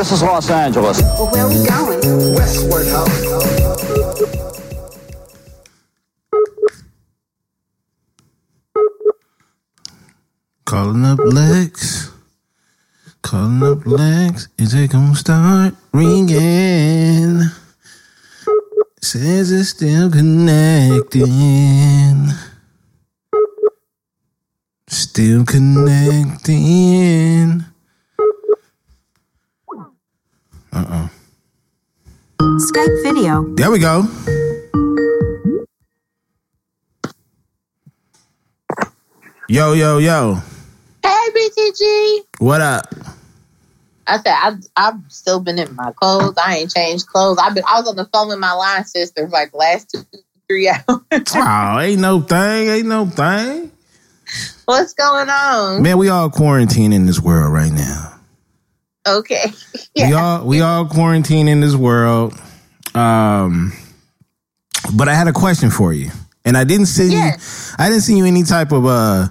This is Los Angeles. Well, where we going? Westward House. Calling up Lex. Calling up Lex. Is it gonna start ringing? Says it's still connecting. Still connecting. Uh oh. Skype video. There we go. Yo, yo, yo. Hey, BTG. What up? I said I've I've still been in my clothes. I ain't changed clothes. I've been I was on the phone with my line sister for like the last two three hours. Oh, ain't no thing. Ain't no thing. What's going on? Man, we all quarantine in this world right now. Okay. We all we all quarantine in this world. Um, but I had a question for you, and I didn't see Yes. I didn't see you any type of uh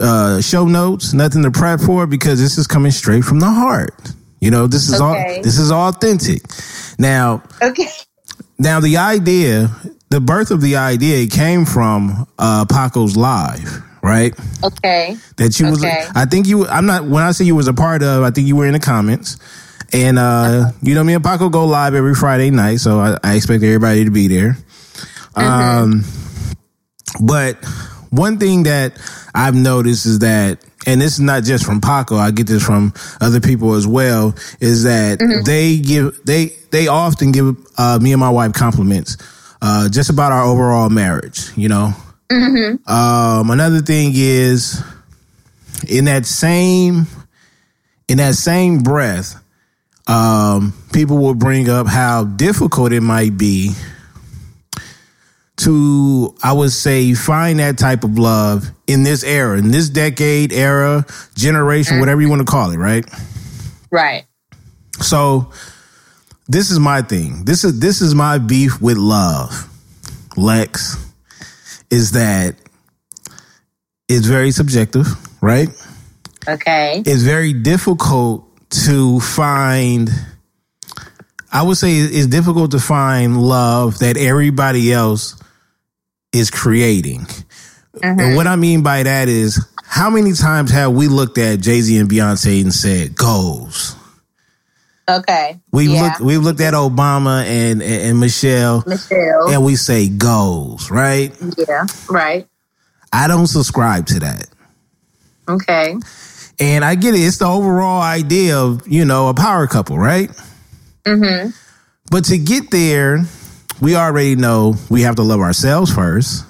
uh show notes, nothing to prep for because this is coming straight from the heart. You know, this is Okay. all this is authentic. Now, Okay. now the idea, the birth of the idea came from uh Paco's live, right? Okay. that you was Okay. I think you I'm not when I say you was a part of, I think you were in the comments. And uh you know me and Paco go live every Friday night, so I, I expect everybody to be there. Um but one thing that I've noticed is that and this is not just from Paco, I get this from other people as well, is that they give they they often give uh me and my wife compliments uh just about our overall marriage, you know. Um, another thing is in that same in that same breath, um, people will bring up how difficult it might be to, I would say, find that type of love in this era, in this decade, era, generation, whatever you want to call it, right? Right. So this is my thing. This is this is my beef with love, Lex, is that it's very subjective, right? Okay. It's very difficult to find. I would say it's difficult to find love that everybody else is creating. And mm-hmm. what I mean by that is, how many times have we looked at Jay Z and Beyonce and said goals? Okay. We've yeah. looked we've looked at Obama and and, and Michelle Michelle. and we say goals, right? Yeah. Right. I don't subscribe to that. Okay. And I get it, it's the overall idea of, you know, a power couple, right? Mm-hmm. But to get there, we already know we have to love ourselves first.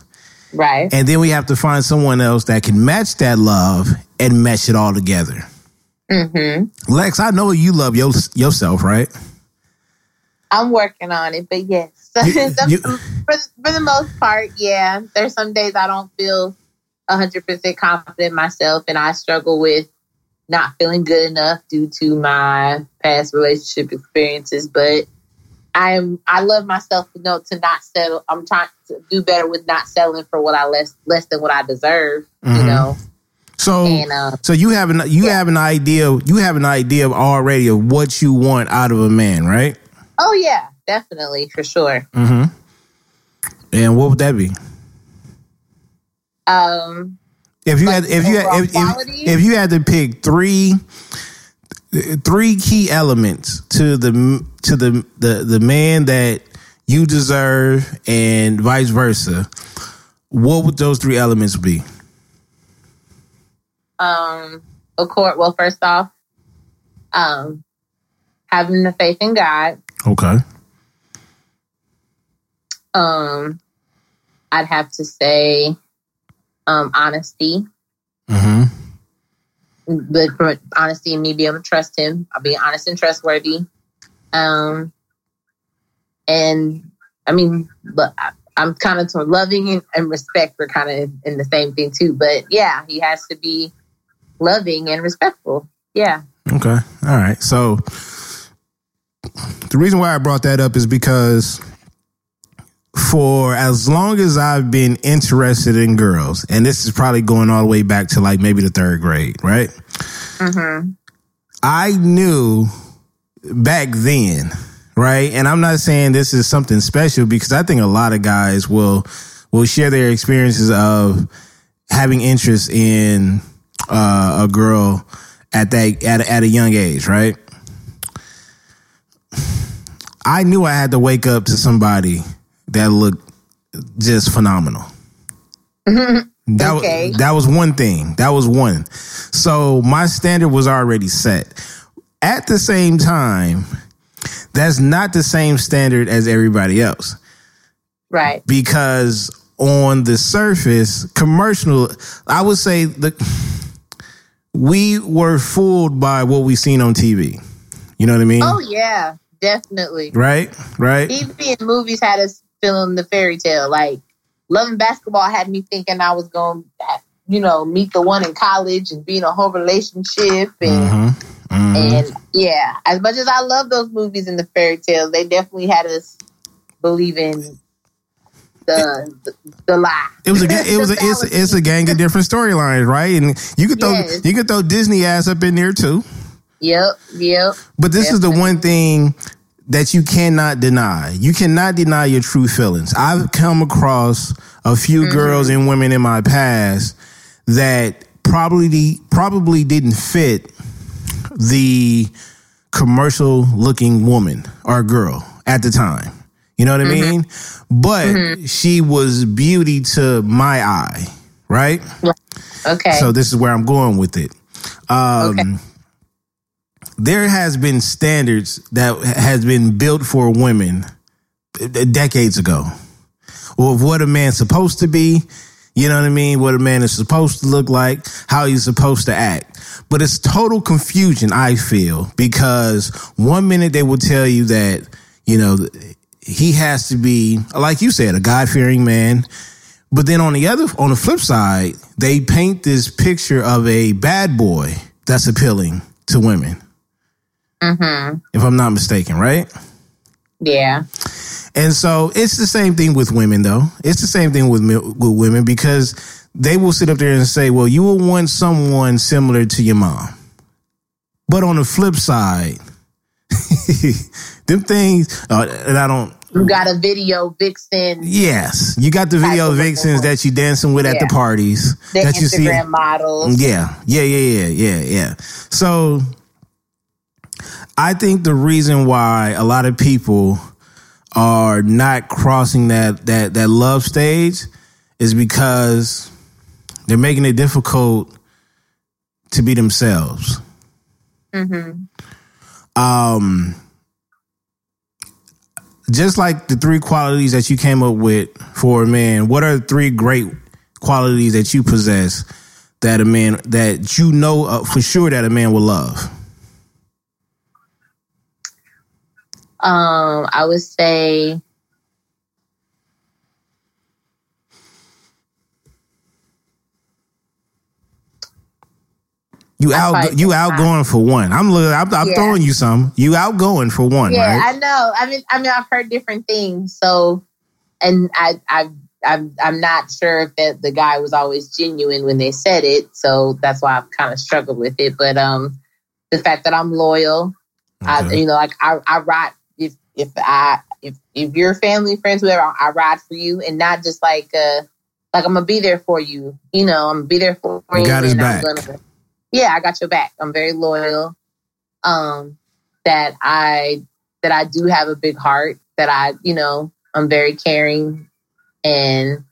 Right. And then we have to find someone else that can match that love and mesh it all together. Mm-hmm. Lex, I know you love your, yourself, right? I'm working on it, but yes. You- Some- you- for, for the most part, yeah. There's some days I don't feel 100% confident myself, and I struggle with not feeling good enough due to my past relationship experiences. But I am I love myself to know to not settle. I'm trying to do better with not settling for what I less less than what I deserve. You Mhm. know, So and uh, so you have an you have an idea you have an idea already of what you want out of a man, right? oh yeah, definitely for sure. Mm-hmm. And what would that be? Um, If you Like had if you had, if, if, if you had to pick three three key elements to the to the the, the man that you deserve and vice versa, what would those three elements be? Um, of course, well, first off, um, having the faith in God. Okay. Um, I'd have to say, um, honesty. Mm-hmm. But for honesty and me being able to trust him, I'll be honest and trustworthy. Um, and I mean, but I- I'm kind of. Loving and, and respect are kind of in the same thing too. But yeah, he has to be loving and respectful. Yeah. Okay. All right. So the reason why I brought that up is because for as long as I've been interested in girls, and this is probably going all the way back to like maybe the third grade, right? Mm-hmm. I knew back then, right? And I'm not saying this is something special because I think a lot of guys will will share their experiences of having interest in uh, a girl at that at a, at a young age, right? I knew I had to wake up to somebody that looked just phenomenal. That Okay. was that was one thing. That was one. So my standard was already set. At the same time, that's not the same standard as everybody else Right. because on the surface, commercial, I would say the we were fooled by what we seen on TV. You know what I mean? Oh yeah, definitely. Right, right. TV and movies had us feeling the fairy tale. Like Love and Basketball had me thinking I was going to, you know, meet the one in college and be in a whole relationship and. Mhm, mhm. And yeah, as much as I love those movies and the fairy tales, they definitely had us believing the the, the lie. It was a it was a it's, it's a gang of different storylines, right? And you could throw Yes. you could throw Disney ass up in there too. Yep, yep. But this is the one thing that you cannot deny. You cannot deny your true feelings. I've come across a few mm-hmm. girls and women in my past that probably probably didn't fit the commercial looking woman or girl at the time. You know what I mean? But she was beauty to my eye, right? Okay. So this is where I'm going with it. Um, Okay. There has been standards that has been built for women decades ago, of what a man's supposed to be. You know what I mean? What a man is supposed to look like, how he's supposed to act. But it's total confusion, I feel, because one minute they will tell you that, you know, he has to be, like you said, a God fearing man. But then on the other, on the flip side, they paint this picture of a bad boy that's appealing to women. mm-hmm. If I'm not mistaken, right? Yeah. And so it's the same thing with women, though. It's the same thing with with women because they will sit up there and say, "Well, you will want someone similar to your mom." But on the flip side, them things, uh, and I don't. You got a video vixen, Yes, you got the video vixens woman. that you dancing with at the parties the that you see. Models. Yeah, yeah, yeah, yeah, yeah, yeah. So I think the reason why a lot of people are not crossing that that that love stage is because they're making it difficult to be themselves. Um just like the three qualities that you came up with for a man, what are three great qualities that you possess that a man that you know for sure that a man will love? Um, I would say You out you outgoing for one. I'm I'm, I'm Yeah. throwing you some. You outgoing for one, Yeah, right? I know. I mean, I mean, I've heard different things. So, and I, I, I'm, I'm not sure if that the guy was always genuine when they said it. So that's why I've kind of struggled with it. But um, the fact that I'm loyal, I, you know, like I, I ride if if I if if you're family, friends, whoever, I, ride for you, and not just like uh, like I'm gonna be there for you. You know, I'm gonna be there for You you. got his and I'm back. gonna- yeah, I got your back. I'm very loyal. Um, that I that I do have a big heart. That I, you know, I'm very caring, and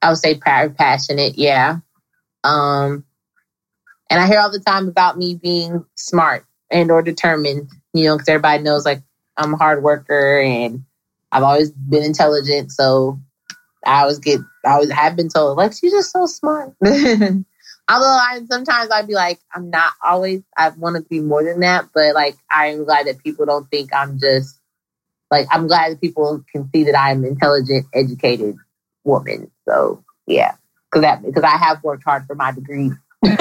I would say pa- passionate. Yeah. Um, and I hear all the time about me being smart and or determined. You know, because everybody knows like I'm a hard worker and I've always been intelligent. So I always get, I always have been told like she's just so smart. Although I sometimes I'd be like, I'm not always. I want to be more than that, but like I'm glad that people don't think I'm just like I'm glad that people can see that I'm intelligent, educated woman. So yeah, because that because I have worked hard for my degree.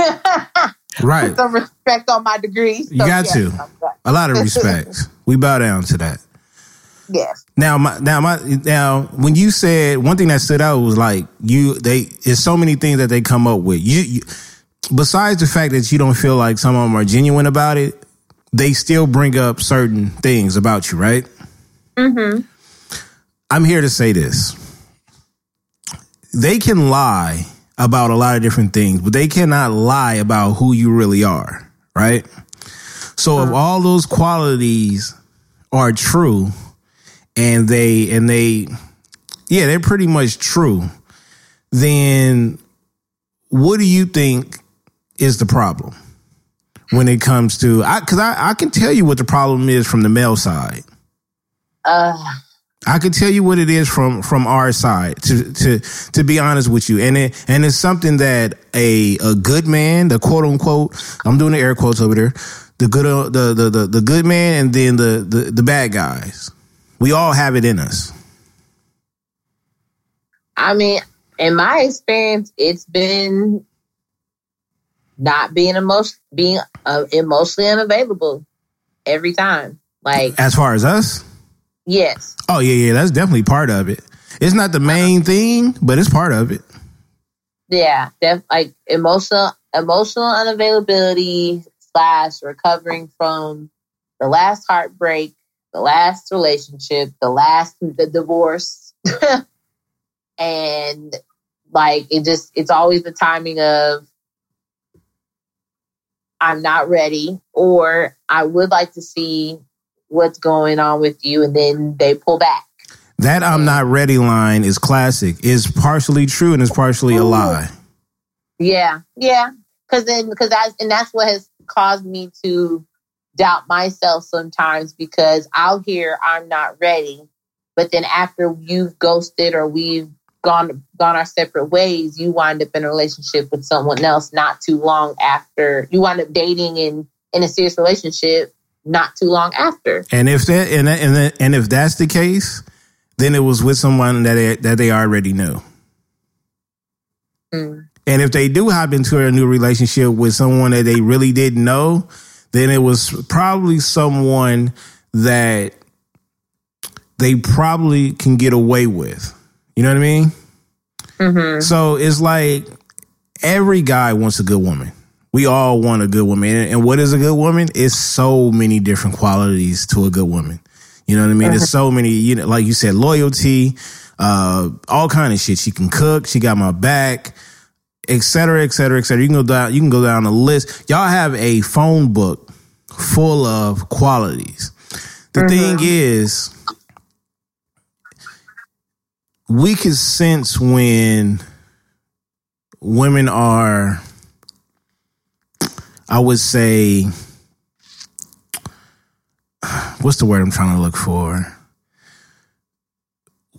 Right. Put some respect on my degree. So, You got yes, to. A lot of respect. we bow down to that. Yes. Now, my, now, my, now, when you said one thing that stood out was like you, they, it's so many things that they come up with. You, you, besides the fact that you don't feel like some of them are genuine about it, they still bring up certain things about you, right? Mm-hmm. I'm here to say this. They can lie about a lot of different things, but they cannot lie about who you really are, right? So if all those qualities are true and they and they yeah, they're pretty much true, then what do you think is the problem when it comes to I cuz I I can tell you what the problem is from the male side. Uh, I can tell you what it is from from our side to to to be honest with you, and it and it's something that a a good man, the quote unquote, I'm doing the air quotes over there, the good uh, the the the, the good man, and then the, the the bad guys. We all have it in us. I mean, in my experience, it's been not being emotion, being uh, emotionally unavailable every time. Like, As far as us, yes, oh yeah, yeah, that's definitely part of it. It's not the main thing, but it's part of it. yeah, def- like emotional emotional unavailability slash recovering from the last heartbreak, the last relationship, the last the divorce, and like it just it's always the timing of I'm not ready, or I would like to see what's going on with you, and then they pull back. That I'm not ready line is classic. Is partially true and it's partially a lie. Yeah, yeah. Because then, because that's and that's what has caused me to doubt myself sometimes because I'll hear I'm not ready, but then after you've ghosted or we've gone gone our separate ways, you wind up in a relationship with someone else not too long after you wind up dating in in a serious relationship not too long after. And if that and and and if that's the case, then it was with someone that they, that they already knew. Mm. And if they do hop into a new relationship with someone that they really didn't know, then it was probably someone that they probably can get away with. You know what I mean? Mm-hmm. So it's like every guy wants a good woman. We all want a good woman. And, what is a good woman? It's so many different qualities to a good woman. You know what I mean? There's so many, you know, like you said, loyalty, uh, all kind of shit. She can cook, she got my back, et cetera, et cetera, et cetera. You can go down, you can go down the list. Y'all have a phone book full of qualities. The mm-hmm. thing is, we can sense when women are, I would say, what's the word I'm trying to look for?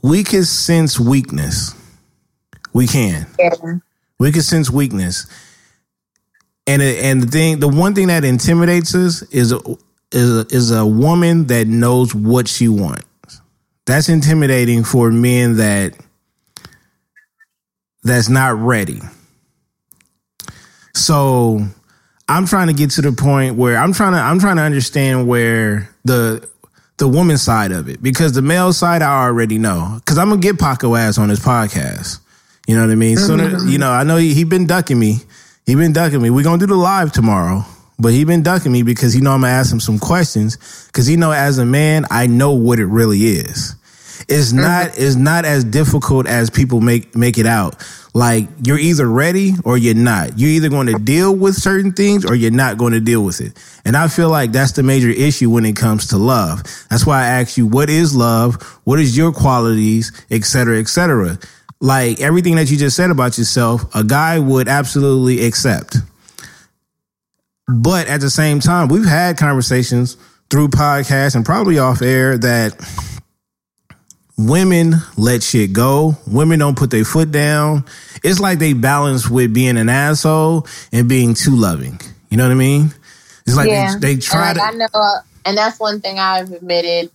We can sense weakness. We can. Yeah. We can sense weakness. And and the thing, the one thing that intimidates us is a, is is a woman that knows what she wants. That's intimidating for men that that's not ready. So I'm trying to get to the point where I'm trying to I'm trying to understand where the the woman side of it because the male side I already know because I'm gonna get Paco ass on his podcast. You know what I mean? So that- uh-huh. you know I know he, he been ducking me. He been ducking me. We're gonna do the live tomorrow, but he been ducking me because he know I'm gonna ask him some questions because he know as a man I know what it really is. It's not it's not as difficult as people make make it out. Like you're either ready or you're not. You're either going to deal with certain things or you're not going to deal with it. And I feel like that's the major issue when it comes to love. That's why I ask you, what is love? What is your qualities, et cetera, et cetera. Like everything that you just said about yourself, a guy would absolutely accept. But at the same time, we've had conversations through podcasts and probably off air that women let shit go. Women don't put their foot down. It's like they balance with being an asshole and being too loving. You know what I mean? It's like yeah. they, they try and to. I know, and that's one thing I've admitted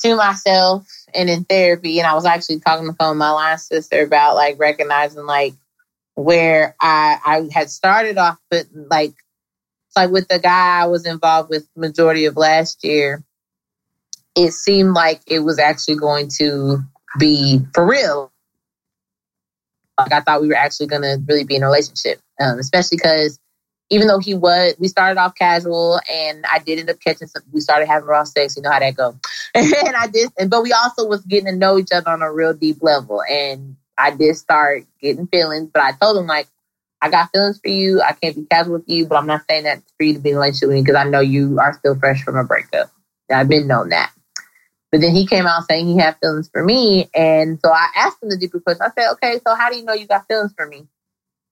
to myself and in therapy. And I was actually talking the phone my line sister about like recognizing like where I I had started off, but like like with the guy I was involved with majority of last year, it seemed like it was actually going to be for real. Like I thought we were actually going to really be in a relationship, um, especially because even though he was, we started off casual, and I did end up catching some. We started having raw sex. You know how that go. and I did, and but we also was getting to know each other on a real deep level, and I did start getting feelings. But I told him like, I got feelings for you. I can't be casual with you, but I'm not saying that for you to be in a relationship with me because I know you are still fresh from a breakup. I've been known that. But then he came out saying he had feelings for me. And so I asked him the deeper question. I said, okay, so how do you know you got feelings for me?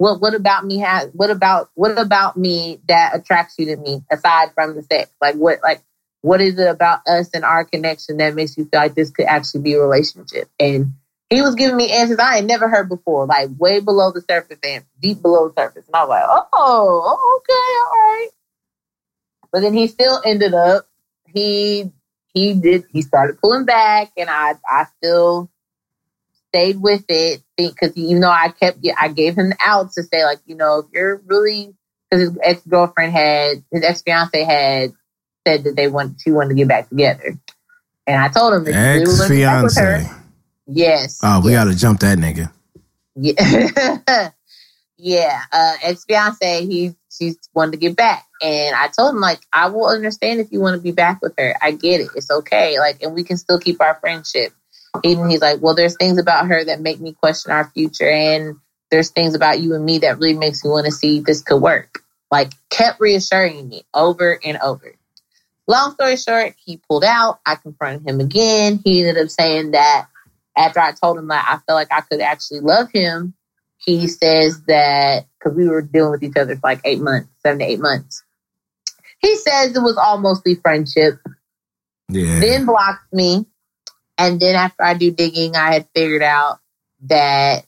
What what about me has what about what about me that attracts you to me aside from the sex? Like what like what is it about us and our connection that makes you feel like this could actually be a relationship? And he was giving me answers I had never heard before, like way below the surface and deep below the surface. And I was like, oh, okay, all right. But then he still ended up, he he did he started pulling back and I I still stayed with it because you know I kept I gave him the outs to say like you know if you're really because his ex girlfriend had his ex fiance had said that they want she wanted to get back together. And I told him ex fiance yes. Oh we yes. got to jump that nigga. Yeah. Yeah uh, ex fiance he she wanted to get back. And I told him like I will understand if you want to be back with her. I get it. It's okay. Like and we can still keep our friendship even he's like, well, there's things about her that make me question our future, and there's things about you and me that really makes me want to see this could work. Like, kept reassuring me over and over. Long story short, he pulled out. I confronted him again. He ended up saying that after I told him that I felt like I could actually love him, he says that because we were dealing with each other for like eight months, seven to eight months. He says it was all mostly friendship. Yeah. Then blocked me. And then after I do digging, I had figured out that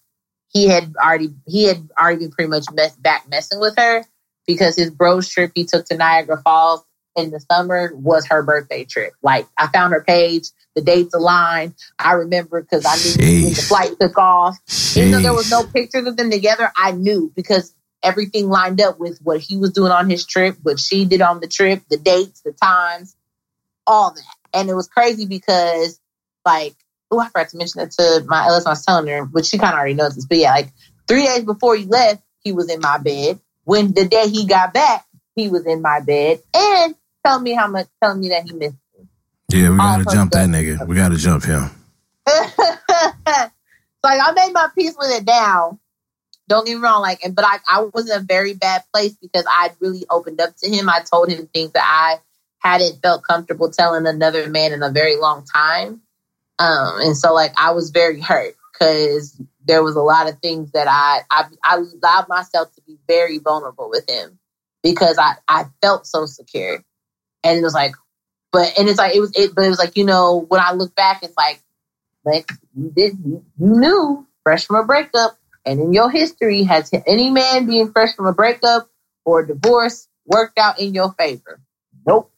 he had already he had already been pretty much mess, back messing with her because his bros trip he took to Niagara Falls in the summer was her birthday trip. Like I found her page, the dates aligned. I remember because I knew when the flight took off. Even though there was no pictures of them together, I knew because everything lined up with what he was doing on his trip, what she did on the trip, the dates, the times, all that. And it was crazy because like, oh, I forgot to mention that to my Ellis. I was telling her, but she kind of already knows this. But yeah, like three days before he left, he was in my bed. When the day he got back, he was in my bed and telling me how much, telling me that he missed me. Yeah, we gotta All jump that nigga. We gotta jump him. like I made my peace with it now. Don't get me wrong, like, and but I, I was in a very bad place because I really opened up to him. I told him things that I hadn't felt comfortable telling another man in a very long time. Um, and so like I was very hurt because there was a lot of things that I, I I allowed myself to be very vulnerable with him because I I felt so secure, and it was like, but and it's like it was it, but it was like you know when I look back, it's like like you did you, you knew fresh from a breakup, and in your history has any man being fresh from a breakup or a divorce worked out in your favor? Nope.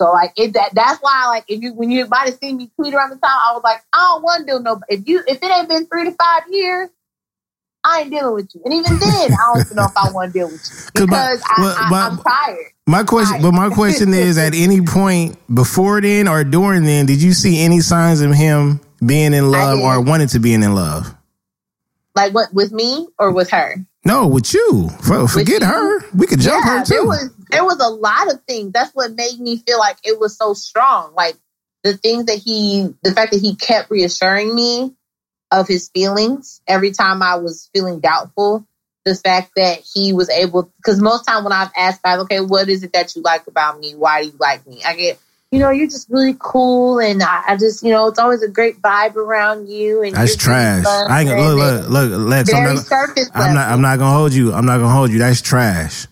So like it that that's why like if you when you might have seen me tweet around the time, I was like, I don't want to deal no if you if it ain't been three to five years, I ain't dealing with you. And even then, I don't even know if I want to deal with you 'Cause because I, well, I, my- I'm tired. My question, but my question is: At any point before then or during then, did you see any signs of him being in love or wanting to be in love? Like what with me or with her? No, with you. For, forget you? her. We could jump yeah, her there too. was there was a lot of things. That's what made me feel like it was so strong. Like the things that he, the fact that he kept reassuring me of his feelings every time I was feeling doubtful. The fact that he was able, because most time when I've asked guys, okay, what is it that you like about me? Why do you like me? I get, you know, you're just really cool, and I, I just, you know, it's always a great vibe around you. And That's trash. I ain't gonna look, look, look, Lex. I'm Very not, I'm not. I'm not gonna hold you. I'm not gonna hold you. That's trash.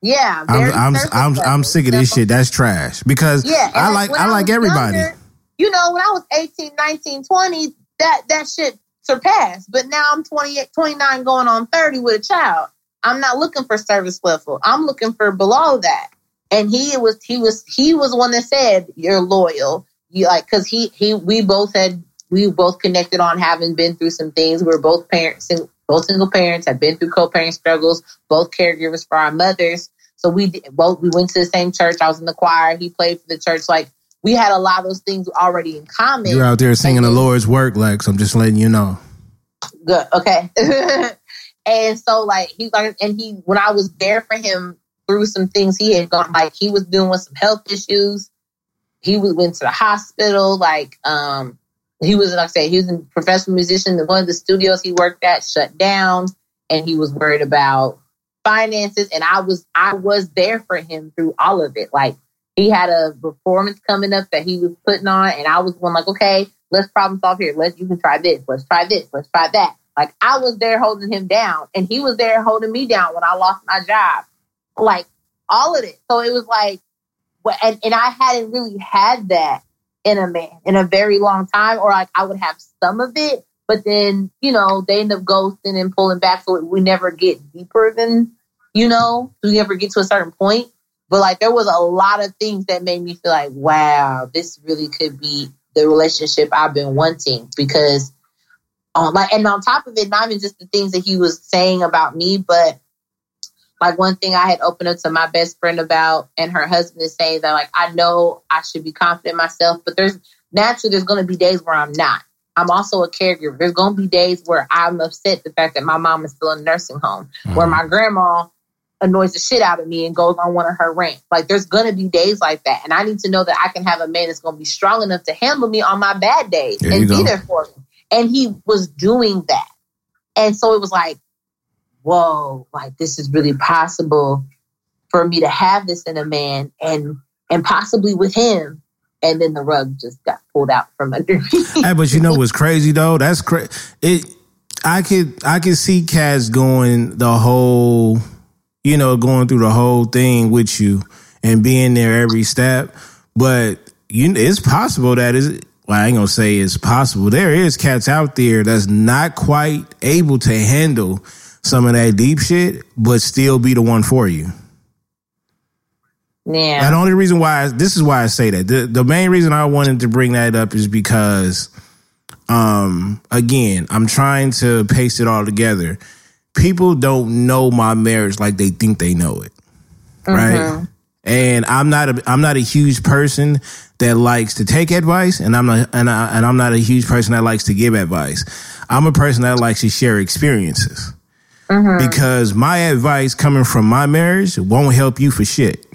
Yeah, I'm. I'm. I'm. I'm sick of this shit. That's trash. Because Yeah, I like. when I like everybody. younger, you know, when I was 18, 19, 20, that that shit surpassed. But now I'm 28, 29 going on 30 with a child. I'm not looking for service level. I'm looking for below that. And he was he was he was the one that said, You're loyal, you like because he he we both had we both connected on having been through some things. We are both parents, both single parents, had been through co-parent struggles, both caregivers for our mothers. So we both we went to the same church. I was in the choir. He played for the church. Like we had a lot of those things already in common. You're out there singing the And Lord's work, Lex. I'm just letting you know. good okay and so like he like and he when i was there for him through some things he had gone like he was dealing with some health issues. He was, went to the hospital like um he was like i said he was a professional musician. One of the studios he worked at shut down and he was worried about finances and i was i was there for him through all of it. Like he had a performance coming up that he was putting on and i was going like okay let's problem solve here. Let's you can try this. Let's try this. Let's try that. Like i was there holding him down and he was there holding me down when i lost my job like all of it. So it was like and, and i hadn't really had that in a man in a very long time or like i would have some of it but then you know they end up ghosting and pulling back so we never get deeper than you know we never get to a certain point. But like there was a lot of things that made me feel like wow this really could be the relationship i've been wanting because um, like and on top of it not even just the things that he was saying about me but like one thing i had opened up to my best friend about and her husband is saying that like i know i should be confident in myself but there's naturally there's going to be days where i'm not i'm also a caregiver there's going to be days where i'm upset the fact that my mom is still in a nursing home mm-hmm. where my grandma annoys the shit out of me and goes on one of her rants. Like there's gonna be days like that. And I need to know that I can have a man that's gonna be strong enough to handle me on my bad days There and be there for me. And he was doing that. And so it was like, whoa, like this is really possible for me to have this in a man and and possibly with him. And then the rug just got pulled out from under me. hey, but you know what's crazy though? That's crazy. It. I could I could see Kaz going the whole, you know, going through the whole thing with you and being there every step. But you, it's possible that is. Well, I ain't gonna say it's possible. There is cats out there that's not quite able to handle some of that deep shit, but still be the one for you. yeah. And the only reason why this is why I say that the the main reason I wanted to bring that up is because, um, again, I'm trying to paste it all together. People don't know my marriage like they think they know it, right? And I'm not a I'm not a huge person that likes to take advice, and I'm not and, I, and I'm not a huge person that likes to give advice. I'm a person that likes to share experiences Mm-hmm. because my advice coming from my marriage won't help you for shit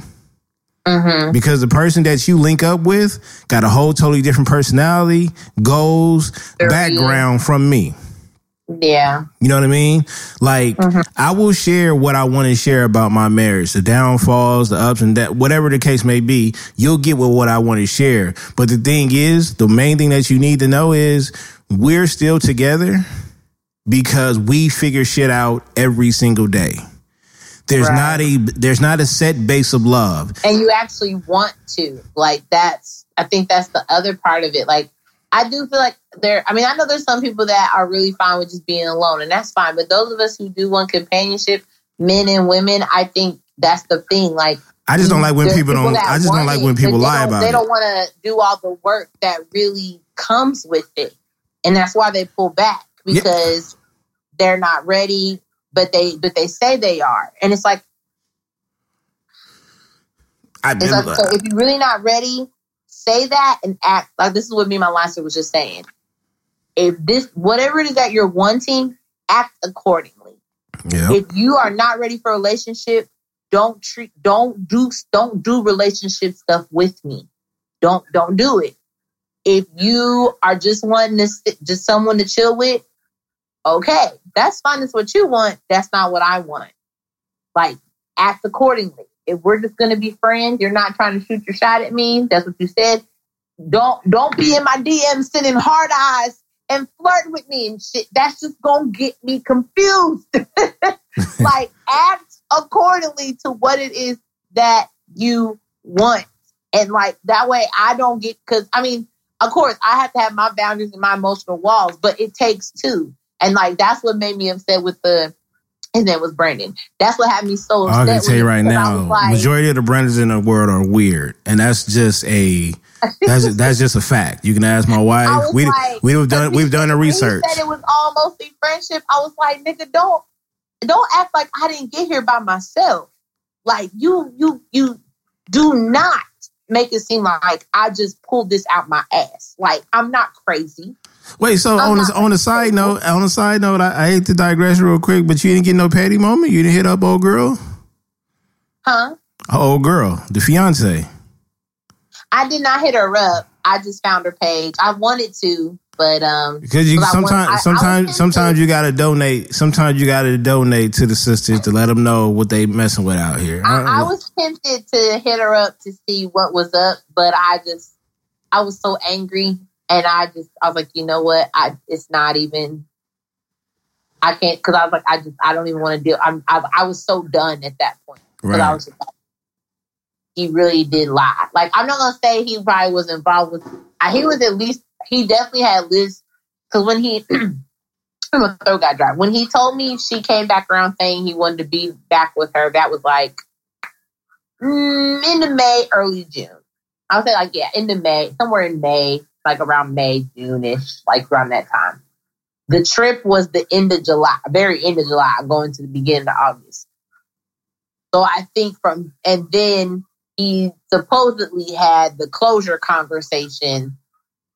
mm-hmm. because the person that you link up with got a whole totally different personality, goals, Very- background from me. Yeah. You know what I mean? Like mm-hmm. I will share what I want to share about my marriage, the downfalls, the ups and that, whatever the case may be. You'll get with what I want to share. But the thing is, the main thing that you need to know is we're still together because we figure shit out every single day. There's Right. not a there's not a set base of love. and you actually want to like that's i think that's the other part of it like i do feel like there i mean i know there's some people that are really fine with just being alone and that's fine but those of us who do want companionship men and women i think that's the thing like I just don't like when there's people don't. I just don't like when people lie about they don't want to do all the work that really comes with it and that's why they pull back Yeah. because they're not ready but they but they say they are and it's like I It's like, so if you're really not ready, say that and act like this is what me and my lister was just saying. If this whatever it is that you're wanting, act accordingly. yeah. If you are not ready for a relationship, don't treat don't do don't do relationship stuff with me. Don't don't do it. If you are just wanting to just someone to chill with, okay, that's fine. That's what you want. That's not what I want. Like act accordingly. If we're just gonna be friends, you're not trying to shoot your shot at me. That's what you said. Don't don't be in my DMs sending hard eyes and flirt with me and shit. That's just gonna get me confused. like act accordingly to what it is that you want. And like that way I don't get cause I mean, of course I have to have my boundaries and my emotional walls, but it takes two. And like that's what made me upset with the his name was Brandon. That's what had me so upset. I can tell you right him, 'cause I now, like, majority of the Brandons in the world are weird, and that's just a That's that's just a fact. You can ask my wife. We like, we've done we've done the when he research. said it was all mostly friendship. I was like, nigga, don't don't act like I didn't get here by myself. Like you you you do not make it seem like I just pulled this out my ass. Like I'm not crazy. Wait, so I'm on the, on the side note, on the side note, I, I hate to digress real quick, but you didn't get no petty moment. You didn't hit up old girl, Huh? old girl, the fiance. I did not hit her up. I just found her page. I wanted to, but um Because you Well, I was- I- sometimes sometimes sometimes you gotta donate. Sometimes you gotta donate to the sisters to let them know what they messing with out here. I, I was tempted to hit her up to see what was up, but I just I was so angry and I just I was like, you know what? I it's not even I can't because I was like, I just I don't even want to deal. I'm I, I was so done at that point because I was just like, he really did lie. Like I'm not gonna say he probably was involved with. uh, He was at least he definitely had Liz because when he. I'm a throat got dry. When he told me she came back around saying he wanted to be back with her, that was like mm, into May, early June. I would say like yeah, into May, somewhere in May, like around May, June ish, like around that time. The trip was the end of July, very end of July, going to the beginning of August. So I think from and then he supposedly had the closure conversation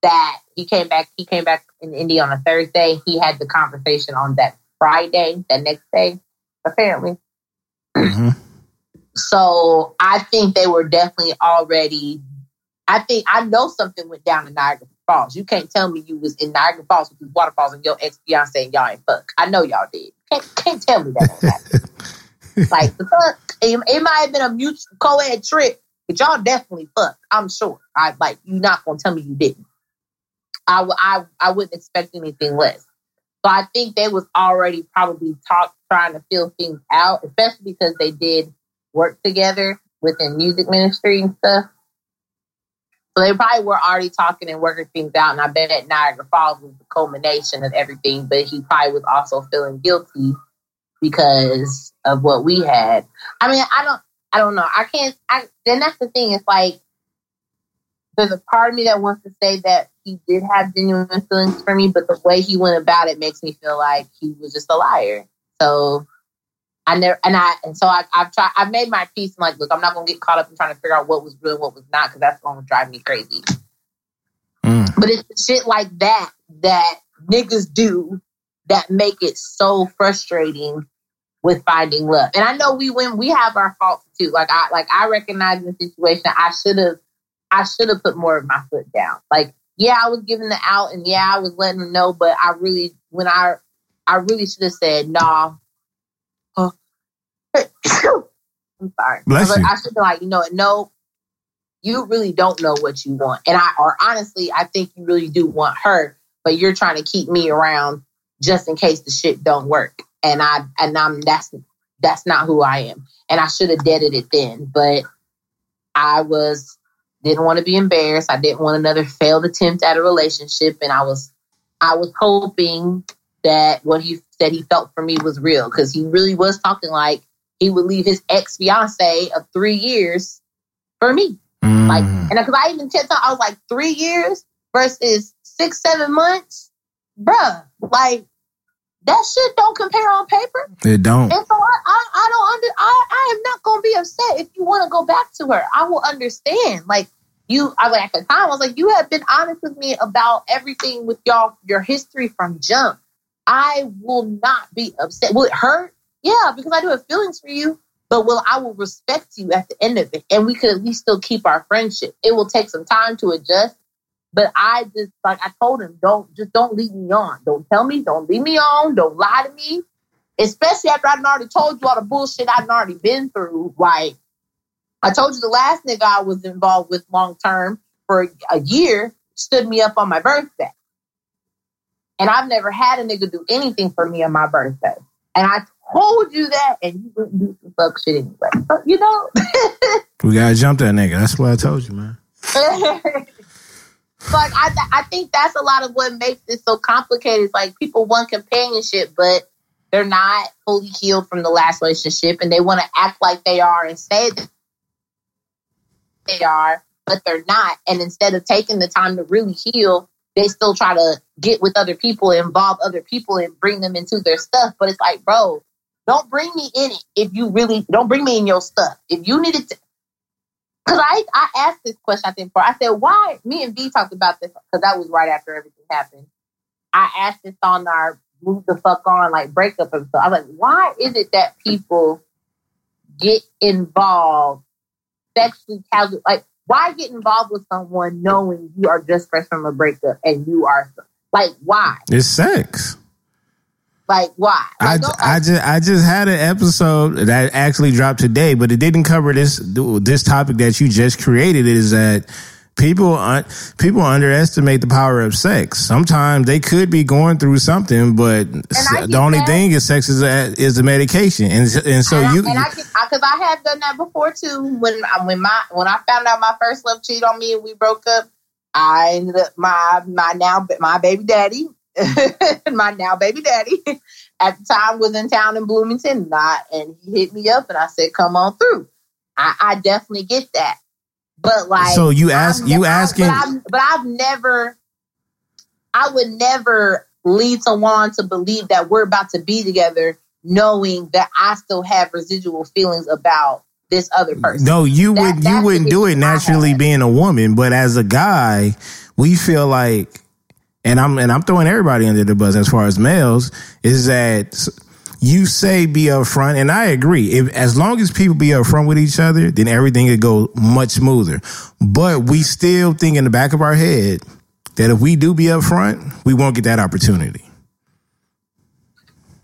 that he came back. He came back in India on a Thursday. He had the conversation on that Friday, that next day, apparently. Mhm. So I think they were definitely already. I think I know something went down in Niagara Falls. You can't tell me you was in Niagara Falls with these waterfalls and your ex fiance and y'all ain't fuck. I know y'all did. Can't, can't tell me that. like the fuck, it, it might have been a mutual co-ed trip, but y'all definitely fucked. I'm sure. I like you not gonna tell me you didn't. I w- I I wouldn't expect anything less. So I think they was already probably talk trying to feel things out, especially because they did work together within music ministry and stuff. So they probably were already talking and working things out. And I bet at Niagara Falls was the culmination of everything. But he probably was also feeling guilty because of what we had. I mean, I don't, I don't know. I can't. I then that's the thing. It's like there's a part of me that wants to say that he did have genuine feelings for me, but the way he went about it makes me feel like he was just a liar. So I never, and I, and so I, I've tried, I've made my peace. and like, look, I'm not gonna get caught up in trying to figure out what was real and what was not, because that's gonna drive me crazy. Mm. But it's the shit like that that niggas do that make it so frustrating with finding love. And I know we when we have our faults too. Like I like I recognize the situation I should have I should have put more of my foot down. Like, yeah, I was giving the out and yeah, I was letting them know, but I really when I I really should have said, nah. Oh. I'm sorry. Bless I, like, you. I should be like, you know what, no, you really don't know what you want. And I or honestly, I think you really do want her, but you're trying to keep me around just in case the shit don't work. And I and I'm that's that's not who I am. And I should have deaded it then. But I was didn't want to be embarrassed. I didn't want another failed attempt at a relationship. And I was I was hoping that what he said he felt for me was real because he really was talking like he would leave his ex fiance of three years for me. Mm. Like, and because I even kept on, I was like, three years versus six, seven months, bruh. Like, that shit don't compare on paper. it don't. And so I, I, I don't under, I, I am not gonna be upset if you want to go back to her. I will understand. Like, you, I like at the time, I was like, you have been honest with me about everything with y'all, your history from jump. I will not be upset. Will it hurt? Yeah, because I do have feelings for you. But will I will respect you at the end of it, and we could at least still keep our friendship. It will take some time to adjust, but I just like I told him, don't just don't lead me on. Don't tell me, don't lead me on. Don't lie to me, especially after I'd already told you all the bullshit I'd already been through. Like I told you, the last nigga I was involved with long term for a year stood me up on my birthday, and I've never had a nigga do anything for me on my birthday. And I told you that, and you wouldn't do some fuck shit anyway. So, you know. We gotta jump that nigga. That's what I told you, man. like I, I think that's a lot of what makes it so complicated. It's like people want companionship, but they're not fully healed from the last relationship, and they want to act like they are and say that they are, but they're not. And instead of taking the time to really heal, they still try to get with other people, involve other people, and bring them into their stuff. But it's like, bro, don't bring me in it if you really don't bring me in your stuff. If you needed to, because I I asked this question I think before. I said, why? Me and V talked about this because that was right after everything happened. I asked this on our move the fuck on like breakup episode. I was like, why is it that people get involved sexually casual? Like, why get involved with someone knowing you are just fresh from a breakup and you are like, why? It's sex. Like, why? I, Like, don't- I just I just had an episode that actually dropped today, but it didn't cover this this topic that you just created. Is that people un, people underestimate the power of sex. Sometimes they could be going through something, but the only that. thing is sex is a, is the medication, and and so and I, you and I because I, have done that before too. When I when my when I found out my first love cheated on me and we broke up, I ended up my my now my baby daddy, my now baby daddy, at the time was in town in Bloomington, not and he hit me up and I said, "Come on through." I, I definitely get that, but like So you ask- I've you ne- asking- but I've, but I've never, I would never lead someone to believe that we're about to be together, knowing that I still have residual feelings about this other person. No, you That- would you wouldn't do it naturally being a woman, but as a guy, we feel like and I'm and I'm throwing everybody under the bus as far as males, is that you say be upfront, and I agree. If as long as people be upfront with each other, then everything could go much smoother. But we still think in the back of our head that if we do be upfront, we won't get that opportunity.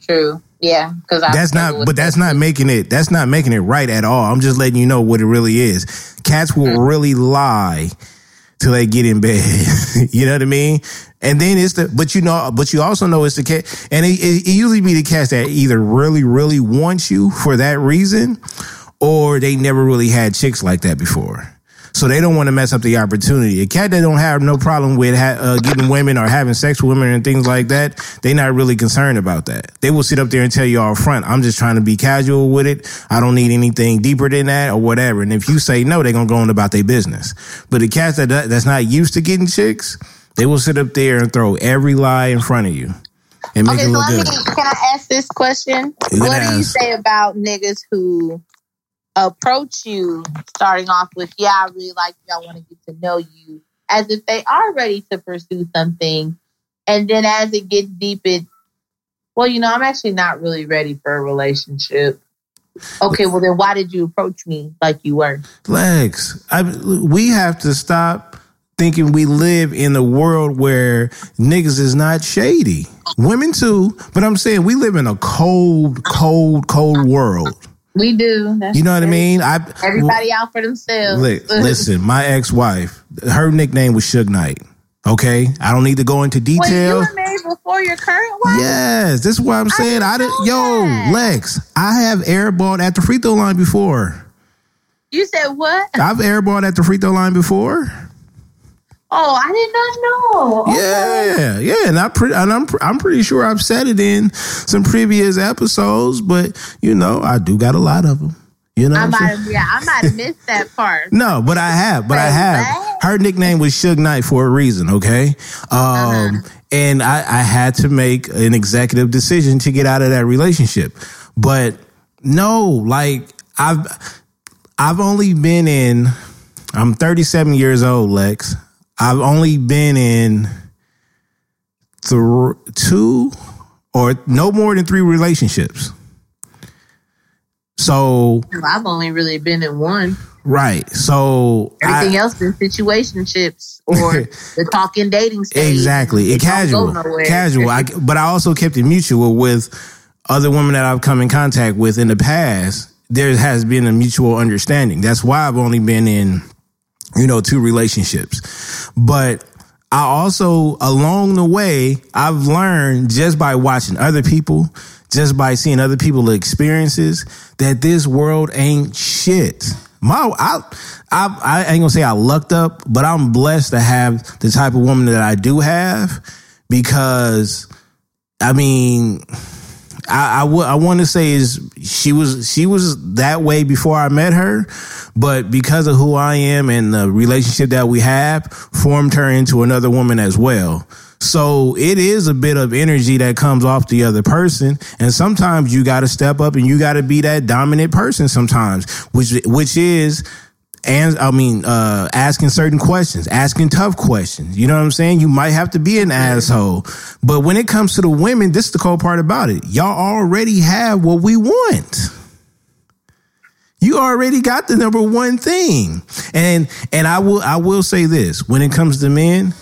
True. Yeah, because That's not, but that's not making it. That's not making it right at all. I'm just letting you know what it really is. Cats will Mm-hmm. really lie till they get in bed. you know what I mean? And then it's the, but you know, but you also know it's the cat, and it, it, it usually be the cats that either really, really want you for that reason, or they never really had chicks like that before. So they don't want to mess up the opportunity. A cat that don't have no problem with ha- uh, getting women or having sex with women and things like that, they not really concerned about that. They will sit up there and tell you all front, I'm just trying to be casual with it. I don't need anything deeper than that or whatever. And if you say no, they're gonna go on about their business. But the cats that that's not used to getting chicks, they will sit up there and throw every lie in front of you and make Okay, so let good. me. Can I ask this question? What can do you say about niggas who approach you starting off with, "Yeah, I really like you. I want to get to know you," as if they are ready to pursue something, and then as it gets deep, it, well, you know, I'm actually not really ready for a relationship. Okay, well then, why did you approach me like you were? Lex, I, we have to stop thinking we live in a world where niggas is not shady. Women too, but I'm saying we live in a cold, cold, cold world. We do. That's You know what I mean? I Everybody out for themselves. Li- listen, my ex-wife, her nickname was Suge Knight. Okay, I don't need to go into Wait, you detail. were married before your current wife? Yes, this is what I'm saying. I, didn't didn't. Yo, that. Lex, I have airballed at the free throw line before. You said what? I've airballed at the free throw line before. Oh, I did not know. Yeah, yeah, and I pre- and I'm I'm pretty sure I've said it in some previous episodes, but you know I do got a lot of them. You know, I might have, yeah, I might have missed that part. no, but I have, but I have. Her nickname was Suge Knight for a reason, okay? Um, and I, I had to make an executive decision to get out of that relationship, but no, like I've I've only been in. I'm 37 years old, Lex. I've only been in th- two or no more than three relationships. So, I've only really been in one. right. So, Everything I- else been situationships or the talking dating stage. exactly. It casual. Casual. I, but I also kept it mutual with other women that I've come in contact with in the past. There has been a mutual understanding. That's why I've only been in, you know, two relationships. But I also, along the way, I've learned just by watching other people, just by seeing other people's experiences, that this world ain't shit. My, I, I, I ain't gonna say I lucked up, but I'm blessed to have the type of woman that I do have because, I mean, I, I, w- I want to say is she was she was that way before I met her, but because of who I am and the relationship that we have, formed her into another woman as well. So it is a bit of energy that comes off the other person, and sometimes you got to step up and you got to be that dominant person sometimes, which which is and I mean, uh, asking certain questions, asking tough questions. You know what I'm saying? You might have to be an asshole, but when it comes to the women, this is the cool part about it. Y'all already have what we want. You already got the number one thing, and and I will I will say this: when it comes to men,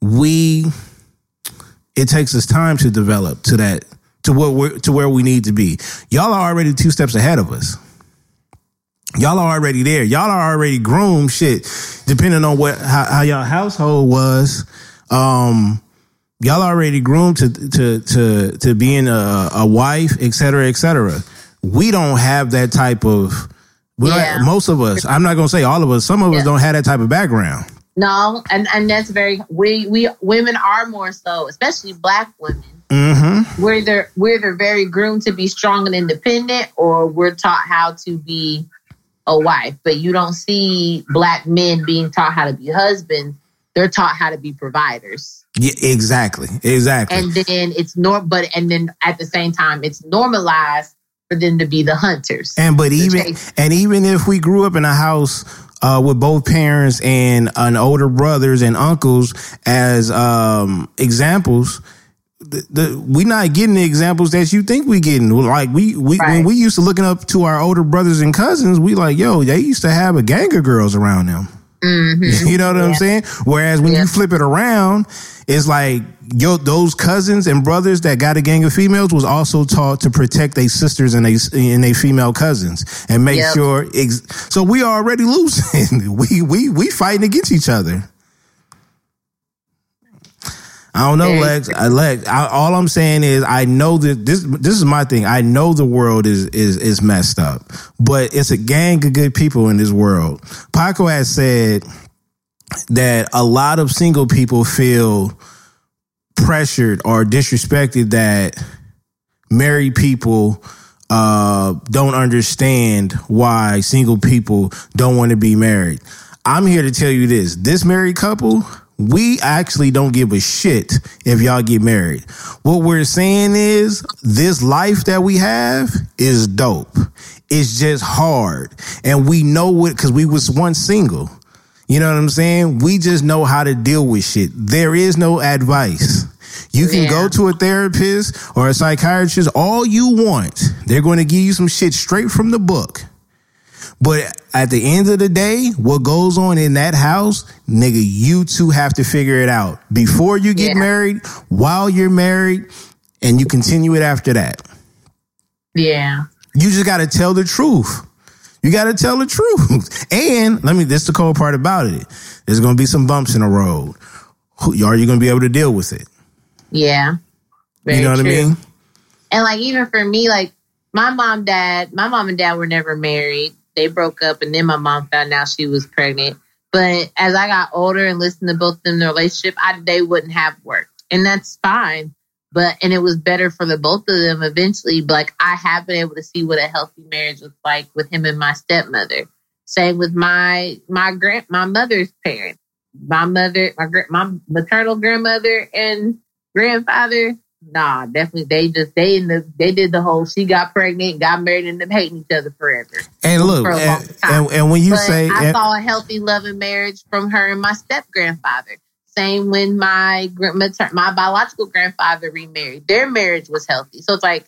we it takes us time to develop to that to what we're to where we need to be. Y'all are already two steps ahead of us. Y'all are already there. Y'all are already groomed. Shit, depending on what how, how y'all household was, um, y'all already groomed to to to to being a, a wife, et cetera, et cetera. We don't have that type of. Yeah. most of us. I'm not gonna say all of us. Some of us don't have that type of background. No, and and that's very we we women are more so, especially black women. Mm-hmm. We're either we're either very groomed to be strong and independent, or we're taught how to be a wife. But you don't see black men being taught how to be husbands. They're taught how to be providers. Yeah, exactly, exactly. And then it's norm, but and then at the same time it's normalized for them to be the hunters. And but even and even if we grew up in a house uh, with both parents and an older brothers and uncles as um, examples, the, the we not getting the examples that you think we getting. Like we we when we used to looking up to our older brothers and cousins, we like yo they used to have a gang of girls around them. Mm-hmm. You know what I'm saying? Whereas when Yeah. you flip it around, it's like yo, those cousins and brothers that got a gang of females was also taught to protect their sisters and they and they female cousins and make Yep. sure. Ex- so we already losing. we we we fighting against each other. I don't know, Lex. I, Lex. I, all I'm saying is, I know that this. This is my thing. I know the world is is is messed up, but it's a gang of good people in this world. Paco has said that a lot of single people feel pressured or disrespected that married people uh, don't understand why single people don't want to be married. I'm here to tell you this: this married couple, we actually don't give a shit if y'all get married. What we're saying is, this life that we have is dope. It's just hard, and we know what because we was once single. You know what I'm saying? We just know how to deal with shit. There is no advice. You can Yeah. go to a therapist or a psychiatrist all you want. They're going to give you some shit straight from the book. But at the end of the day, what goes on in that house, nigga, you two have to figure it out before you get Yeah. married, while you're married, and you continue it after that. Yeah. You just got to tell the truth. You got to tell the truth. And let me, this is the cold part about it. There's going to be some bumps in the road. Are you going to be able to deal with it? Yeah. You know what. I mean? And like even for me, like my mom, dad, my mom and dad were never married. They broke up, and then my mom found out she was pregnant. But as I got older and listened to both of them their relationship, I they wouldn't have worked, and that's fine. But and it was better for the both of them eventually. But like I have been able to see what a healthy marriage looks like with him and my stepmother. Same with my my grand my mother's parents, my mother, my my maternal grandmother and grandfather nah, definitely they just they in the they did the whole she got pregnant, got married, and them hating each other forever. And look, For and, and, and when you but say, I and- saw a healthy, loving marriage from her and my step grandfather. Same when my my biological grandfather remarried. Their marriage was healthy. So it's like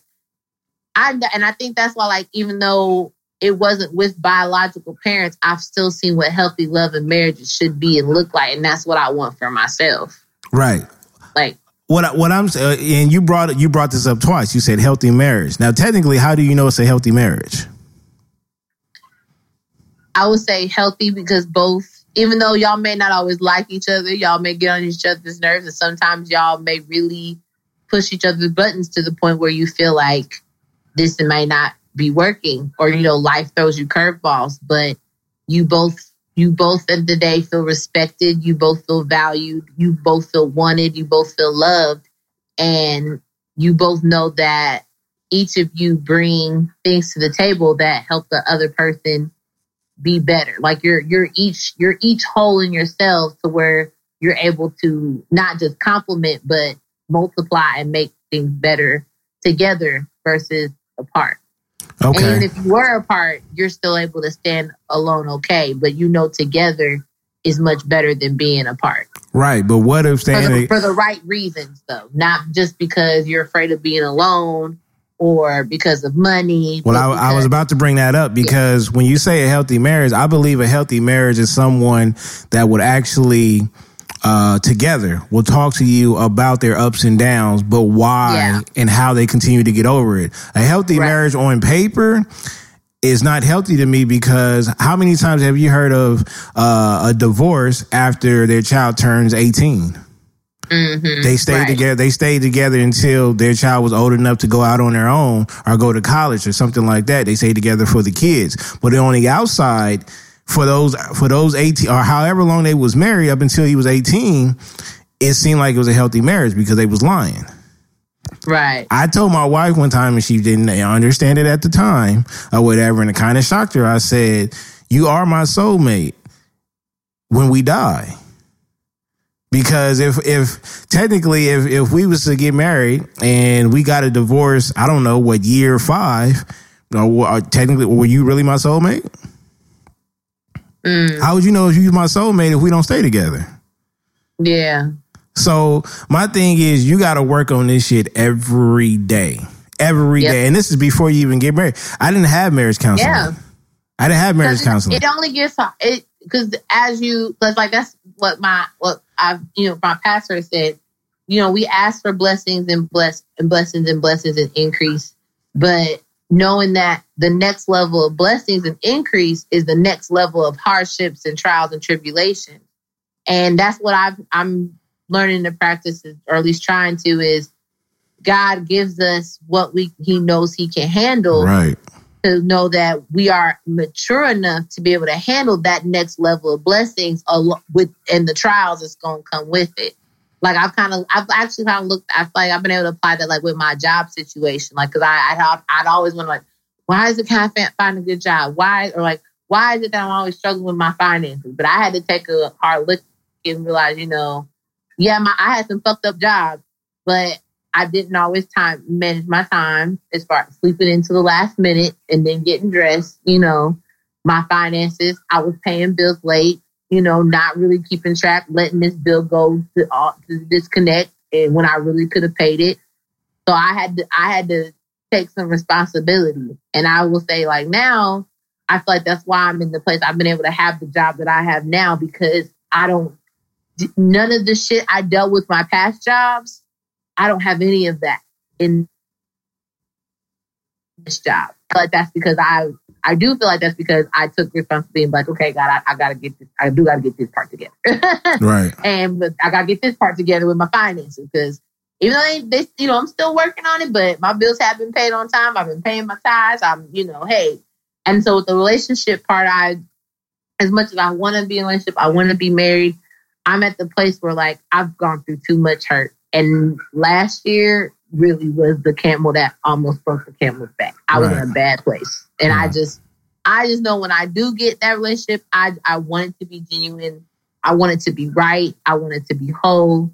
I and I think that's why like even though it wasn't with biological parents, I've still seen what healthy love and marriages should be and look like, and that's what I want for myself. right. Like What I- what I'm uh, and you brought it, you brought this up twice. You said healthy marriage. Now, technically, how do you know it's a healthy marriage? I would say healthy because both, even though y'all may not always like each other, y'all may get on each other's nerves, and sometimes y'all may really push each other's buttons to the point where you feel like this may not be working, or you know, life throws you curveballs. But you both, you both at the day feel respected. You both feel valued. You both feel wanted. You both feel loved, and you both know that each of you bring things to the table that help the other person be better. Like you're you're each you're each whole in yourself to where you're able to not just complement but multiply and make things better together versus apart. And Okay. even if you were apart, you're still able to stand alone okay, but you know together is much better than being apart. Right. But what if For the, standing for the right reasons though, not just because you're afraid of being alone or because of money. Well, I, I was about to bring that up because when you say a healthy marriage, I believe a healthy marriage is someone that would actually uh, together will talk to you about their ups and downs, but why Yeah. and how they continue to get over it. A healthy Right. marriage on paper is not healthy to me because how many times have you heard of uh, a divorce after their child turns 18? Mhm, They stayed right. together. They stayed together until their child was old enough to go out on their own or go to college or something like that. They stayed together for the kids. But on the outside, for those for those eighteen or however long they was married up until he was eighteen, it seemed like it was a healthy marriage because they was lying. Right. I told my wife one time, and she didn't understand it at the time or whatever, and it kind of shocked her. I said, "You are my soulmate when we die." Because if if technically if if we was to get married and we got a divorce, I don't know what year five, or what- technically were you really my soulmate? Mm, How would you know if you my soulmate if we don't stay together? yeah. So my thing is, you got to work on this shit every day, every day, Yep. and this is before you even get married. I didn't have marriage counseling. Yeah. I didn't have marriage counseling. It, only gets it because as you because like that's what my what I've you know my pastor said. You know, we ask for blessings and bless and blessings and blessings and increase, but knowing that the next level of blessings and increase is the next level of hardships and trials and tribulations, and that's what I've I'm learning to practice, or at least trying to, is God gives us what we He knows He can handle right. to know that we are mature enough to be able to handle that next level of blessings al- with and the trials that's going to come with it. Like I've kind of, I've actually kind of looked. I feel like I've been able to apply that like with my job situation. Like, cause I, I'd, I'd always wonder like, why is it of find a good job? Why or like, why is it that I'm always struggling with my finances? But I had to take a hard look and realize, you know, yeah, my I had some fucked up jobs, but I didn't always time manage my time as far as sleeping into the last minute and then getting dressed. You know, my finances. I was paying bills late. You know, not really keeping track, letting this bill go to, to disconnect, and when I really could have paid it. So I had to. I had to take some responsibility, and I will say, like now, I feel like that's why I'm in the place I've been able to have the job that I have now because I don't. None of the shit I dealt with my past jobs I don't have any of that in this job. But that's because I I do feel like that's because I took responsibility and like, okay, God, I, I gotta get this I do gotta get this part together. Right. and but I gotta get this part together with my finances because even though they, they you know, I'm still working on it, but my bills have been paid on time. I've been paying my tithes. I'm, you know, hey. And so with the relationship part, I as much as I want to be in a relationship, I want to be married. I'm at the place where like I've gone through too much hurt. And last year really was the camel that almost broke the camel's back. I was Right. in a bad place. And I mm. just I just know when I do get that relationship, I I want it to be genuine. I want it to be right. I want it to be whole.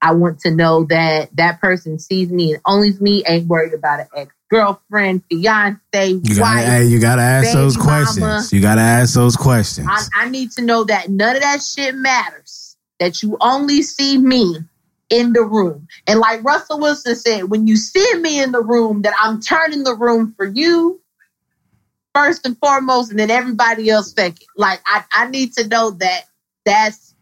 I want to know that that person sees me and only me, ain't worried about an ex girlfriend, fiance, You gotta, wife. hey, you gotta ask those mama. questions. You gotta ask those questions. I, I need to know that none of that shit matters. That you only see me in the room. And like Russell Wilson said, when you see me in the room, that I'm turning the room for you first and foremost, and then everybody else second. Like I, I need to know that that's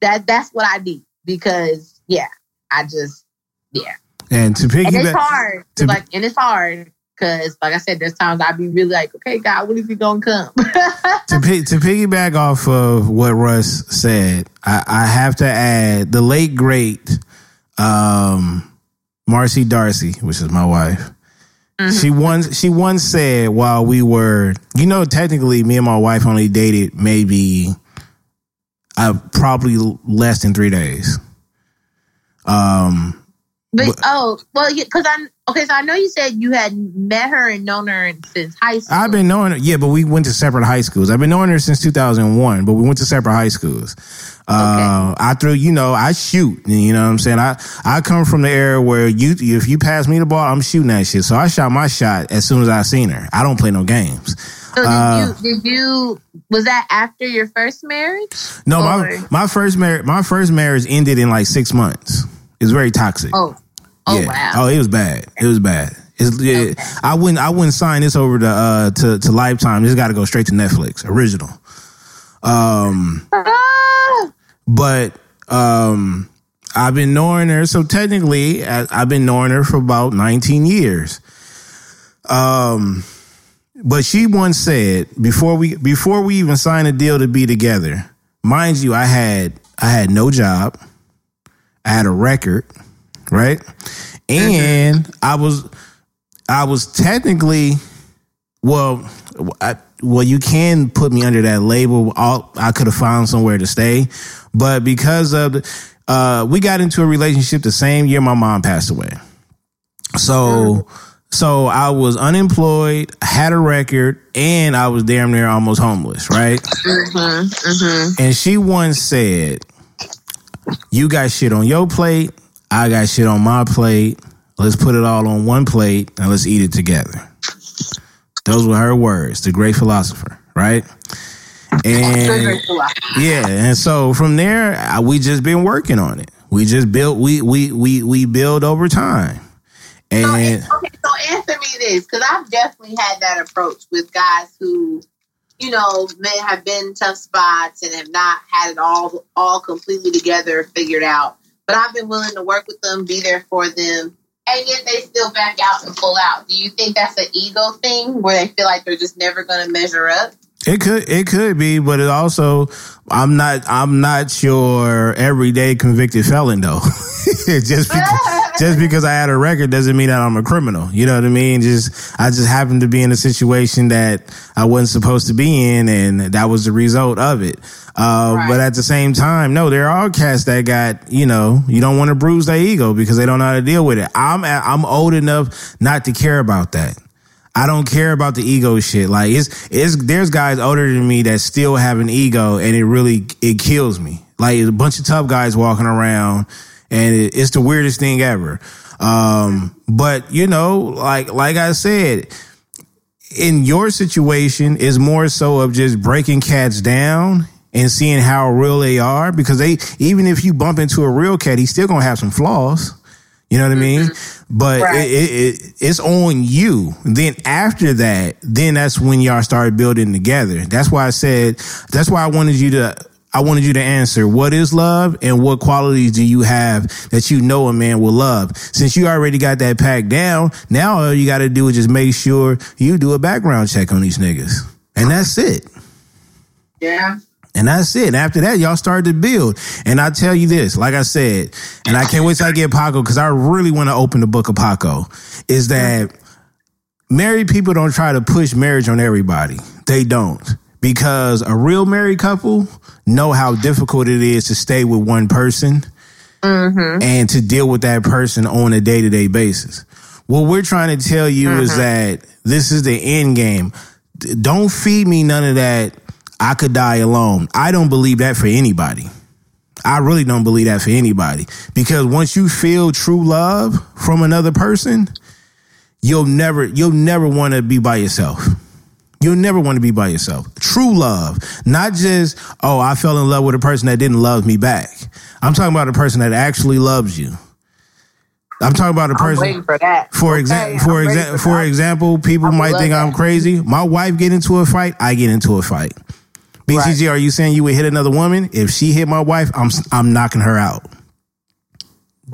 that that's what I need because yeah, I just yeah. and to And it's piggyback, hard. to- like and it's hard because like I said, there's times I'd be really like, okay, God, when is he gonna come? to pi- to piggyback off of what Russ said, I, I have to add the late great um, Marcy Darcy, which is my wife. She once she once said while we were, you know, technically me and my wife only dated maybe uh, probably less than three days. Um, But, But- oh, well, because I okay. So I know you said you had met her and known her since high school. I've been knowing her, yeah, but we went to separate high schools. I've been knowing her since 2001, but we went to separate high schools. Uh, I threw, you know, I shoot, you know what I'm saying? I, I come from the era where you, if you pass me the ball, I'm shooting that shit. So I shot my shot as soon as I seen her. I don't play no games. So did uh, you did you was that after your first marriage? No, Or- my, my first marriage, my first marriage ended in like six months. It was very toxic. Oh, oh yeah. wow. Oh, it was bad. It was bad. It's, yeah, I wouldn't. I wouldn't sign this over to uh to to Lifetime. This got to go straight to Netflix, original. Um, Ah! but um, I've been knowing her. So technically, I, I've been knowing her for about 19 years. Um, but she once said before we before we even signed a deal to be together, mind you, I had I had no job, I had a record, right, and I was I was technically well. I, well, you can put me under that label. All, I could have found somewhere to stay, but because of the, uh, we got into a relationship the same year my mom passed away. So, so I was unemployed, had a record, and I was damn near almost homeless, right? And she once said, "You got shit on your plate, I got shit on my plate. Let's put it all on one plate and let's eat it together." Those were her words, the great philosopher, right? And yeah, and so from there, we just been working on it. We just built, we we we we build over time, So, and okay, so answer me this, because I've definitely had that approach with guys who, you know, may have been in tough spots and have not had it all all completely together, figured out. But I've been willing to work with them, be there for them, and yet they still back out and pull out. Do you think that's an ego thing where they feel like they're just never going to measure up? It could it could be, but it also I'm not I'm not your everyday convicted felon though. just because, just because I had a record doesn't mean that I'm a criminal. You know what I mean? Just I just happened to be in a situation that I wasn't supposed to be in, and that was the result of it. Uh, Right. But at the same time, no, there are cats that got you know you don't want to bruise their ego because they don't know how to deal with it. I'm I'm old enough not to care about that. I don't care about the ego shit. Like it's it's there's guys older than me that still have an ego and it really it kills me. Like a bunch of tough guys walking around and it, it's the weirdest thing ever. Um but you know, like like I said, in your situation is more so of just breaking cats down and seeing how real they are because they even if you bump into a real cat, he's still gonna have some flaws. You know what I mm-hmm. mean? But Right. it, it, it, it's on you. Then after that, then that's when y'all start building together. That's why I said. That's why I wanted you to. I wanted you to answer what is love and what qualities do you have that you know a man will love. Since you already got that packed down, now all you got to do is just make sure you do a background check on these niggas, and that's it. Yeah. And that's it. After that, y'all started to build. And I tell you this, like I said, and I can't wait till I get Paco because I really want to open the book of Paco, is that married people don't try to push marriage on everybody. They don't. Because a real married couple know how difficult it is to stay with one person mm-hmm. and to deal with that person on a day to day basis. What we're trying to tell you is mm-hmm. that this is the end game. Don't feed me none of that. I could die alone. I don't believe that for anybody. I really don't believe that for anybody because once you feel true love from another person, you'll never you'll never want to be by yourself. You'll never want to be by yourself. True love, not just oh I fell in love with a person that didn't love me back. I'm talking about a person that actually loves you. I'm talking about a I'm person. waiting for that. For Okay, example, I'm for for example, people I would might think I'm crazy. My wife get into a fight, I get into a fight. BCG, are you saying you would hit another woman if she hit my wife? I'm I'm knocking her out.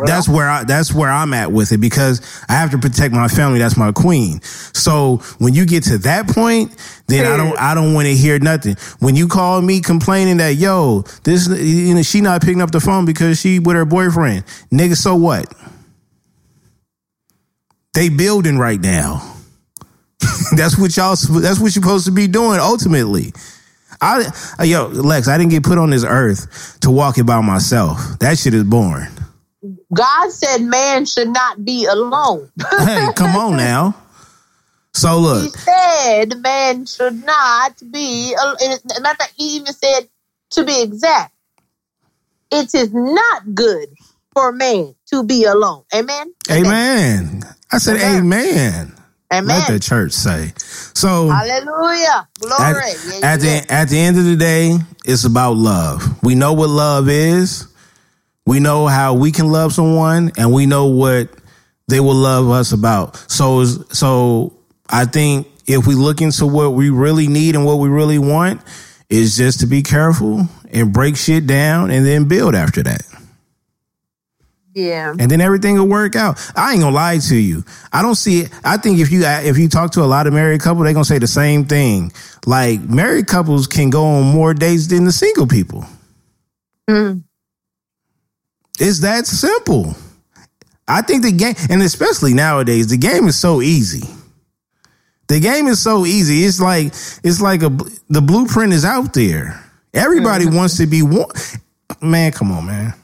that's where I that's where I'm at with it because I have to protect my family. That's my queen. So when you get to that point, then I don't I don't want to hear nothing. When you call me complaining that yo this you know she not picking up the phone because she with her boyfriend, nigga, so what? They building right now. that's what y'all. That's what you're supposed to be doing. Ultimately, I yo Lex, I didn't get put on this earth to walk it by myself. That shit is boring. God said man should not be alone. hey, come on now. So look, he said man should not be. al- and as a Matter he even said to be exact, it is not good for man to be alone. Amen. amen. I said amen. Amen. Let the church say. So Hallelujah. Glory. at, at the at the end of the day, it's about love. We know what love is. We know how we can love someone, and we know what they will love us about. So, so I think if we look into what we really need and what we really want, is just to be careful and break shit down, and then build after that. Yeah. and then everything will work out. I ain't gonna lie to you. I don't see it. I think if you if you talk to a lot of married couples, they're gonna say the same thing. Like married couples can go on more dates than the single people. Mm. It's that simple. I think the game, and especially nowadays, the game is so easy. The game is so easy. It's like it's like a the blueprint is out there. Everybody wants to be one. Man, come on, man.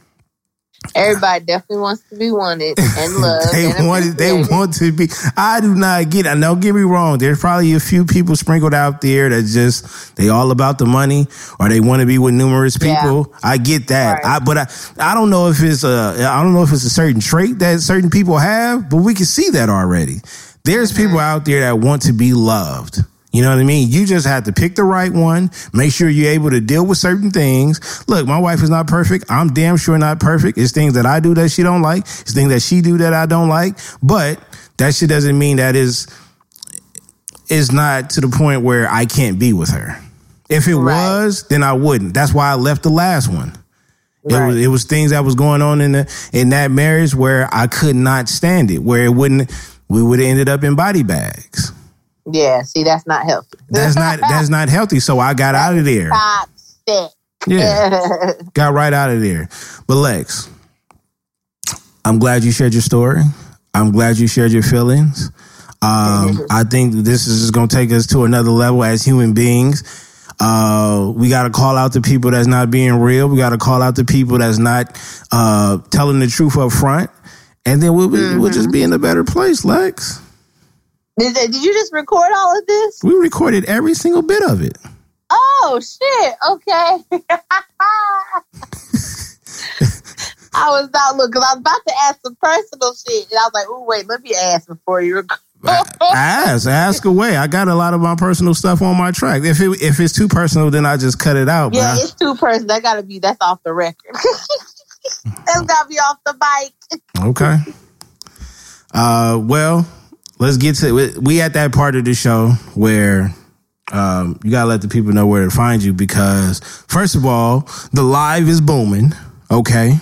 Everybody definitely wants to be wanted and loved. they and want they want to be. I do not get. it. Don't get me wrong. There's probably a few people sprinkled out there that just they all about the money or they want to be with numerous Yeah. people. I get that. Right. I but I I don't know if it's a I don't know if it's a certain trait that certain people have, but we can see that already. There's Mm-hmm. people out there that want to be loved. You know what I mean? You just have to pick the right one. Make sure you're able to deal with certain things. Look, my wife is not perfect. I'm damn sure not perfect. It's things that I do that she don't like. It's things that she do that I don't like. But that shit doesn't mean that is is not to the point where I can't be with her. If it Right. was, then I wouldn't. That's why I left the last one. It was it was things that was going on in the in that marriage where I could not stand it. Where it wouldn't we would have ended up in body bags. Yeah, see, that's not healthy. That's not that's not healthy. So I got out of there. Toxic. Yeah, got right out of there. But Lex, I'm glad you shared your story. I'm glad you shared your feelings. Um, I think this is just going to take us to another level as human beings. Uh, we got to call out the people that's not being real. We got to call out the people that's not uh, telling the truth up front, and then we'll be, we'll just be in a better place, Lex. Did, did you just record all of this? We recorded every single bit of it. Oh shit! Okay. I was not looking. I was about to ask some personal shit, and I was like, "Oh wait, let me ask before you record." ask, ask away. I got a lot of my personal stuff on my track. If it if it's too personal, then I just cut it out. Yeah, I- it's two personal. That gotta be. That's off the record. that's gotta be off the mic. Okay. Uh, well, let's get to we at that part of the show where um, you gotta let the people know where to find you because first of all, the live is booming. Okay.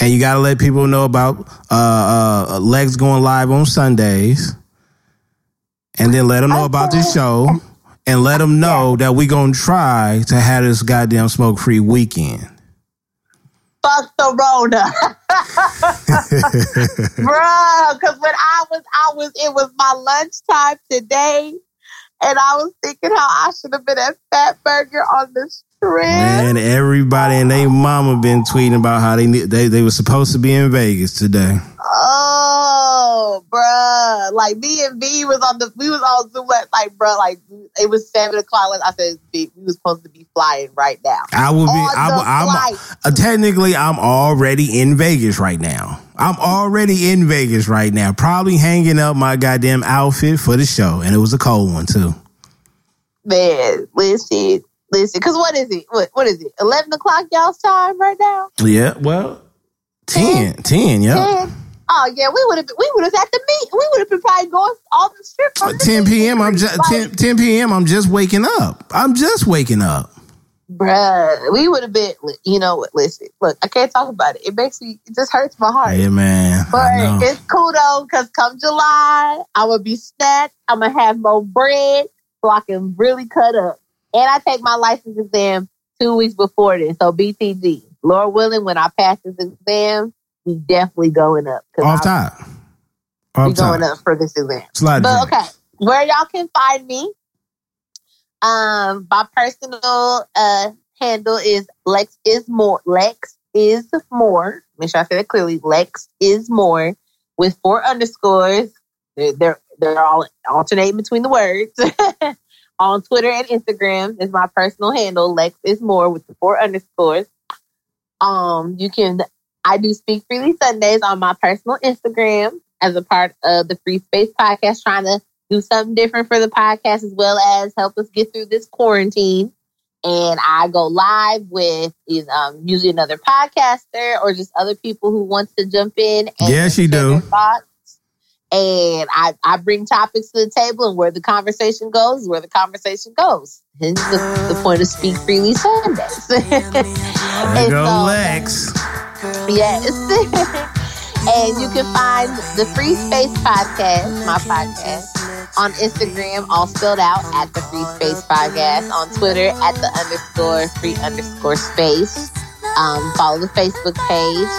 And you gotta let people know about uh, uh, Lex going live on Sundays, and then let them know about this show, and let them know that we gonna try to have this goddamn smoke free weekend. Fuck the Rona, bro. Because when I was, I was. It was my lunchtime today, and I was thinking how I should have been at Fatburger on the. Man, everybody and they mama been tweeting about how they they they were supposed to be in Vegas today. Oh, bruh. Like me and V was on the we was on Zoom like, like bruh, like it was seven o'clock. Like I said, we was supposed to be flying right now. I will be. I'm, I'm uh, technically I'm already in Vegas right now. I'm already in Vegas right now. Probably hanging up my goddamn outfit for the show, and it was a cold one too. Man, listen, listen. Cause what is it? What what is it? Eleven o'clock y'all's time right now? Yeah, well, 10, 10, yeah. Ten? Oh yeah, we would have we would have had to meet. We would have been probably going all the strip. from the uh, 10 p.m. I'm just Like, 10, 10 p.m. I'm just waking up. I'm just waking up. Bruh, we would have been. You know? Listen, look, I can't talk about it. It makes me. It just hurts my heart. Yeah, man. I But it's cool though, because come July, I'm gonna be snacked. I'm gonna have more bread so I can really cut up. And I take my license exam two weeks before this. So BTG, Lord willing, when I pass this exam, we definitely going up. Off I'll- top. We going top. up for this exam. Slide But okay, where y'all can find me? Um, my personal uh handle is Lex is more Lex is more. Make sure I say that clearly. Lex is more with four underscores. They're they're, they're all alternating between the words. on Twitter and Instagram is my personal handle. Lex is more with the four underscores. Um, you can I do speak freely Sundays on my personal Instagram as a part of the Free Space Podcast, trying to do something different for the podcast as well as help us get through this quarantine. And I go live with is um, usually another podcaster or just other people who want to jump in. And Yes, you do. thoughts. And I, I bring topics to the table, and where the conversation goes, where the conversation goes. Hence the, the point of Speak Freely Sundays. And go so- Lex. Yes. and you can find the Free Space Podcast, my podcast, on Instagram, all spelled out at the Free Space Podcast, on Twitter at the underscore free underscore space. Um, follow the Facebook page.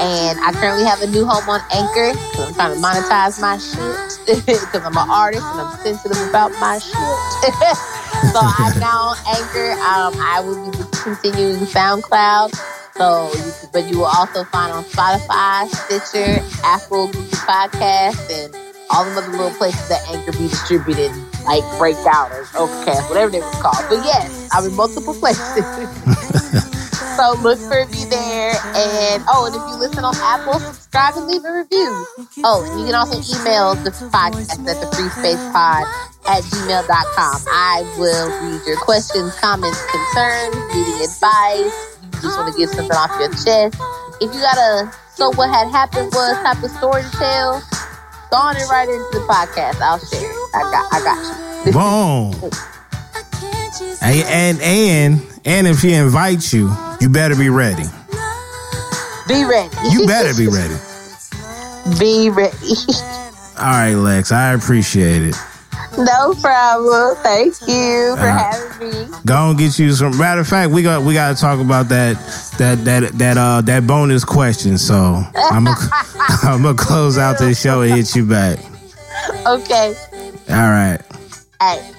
And I currently have a new home on Anchor because I'm trying to monetize my shit because I'm an artist and I'm sensitive about my shit. so I'm now on Anchor. Um, I will be continuing SoundCloud. So, but you will also find on Spotify, Stitcher, Apple Google Podcasts, and all the other little places that Anchor be distributed, like Breaker or Overcast, whatever they were called. But yes, I'm in multiple places. so look for me there. And oh, and if you listen on Apple, subscribe and leave a review. Oh, and you can also email the podcast at the free space pod at gmail.com. I will read your questions, comments, concerns, needing advice. You just want to get something off your chest. If you got a so what had happened was type of story to tell, go on and write it into the podcast. I'll share it. I got I got you. Boom. Hey, and and and if she invites you, you better be ready. Be ready. You better be ready. be ready. All right, Lex. I appreciate it. no problem. Thank you for Uh, having me. Go and get you some. Matter of fact, we got we got to talk about that that that that uh that bonus question. So I'm gonna I'm gonna close out this show and hit you back. Okay. All right. Hey.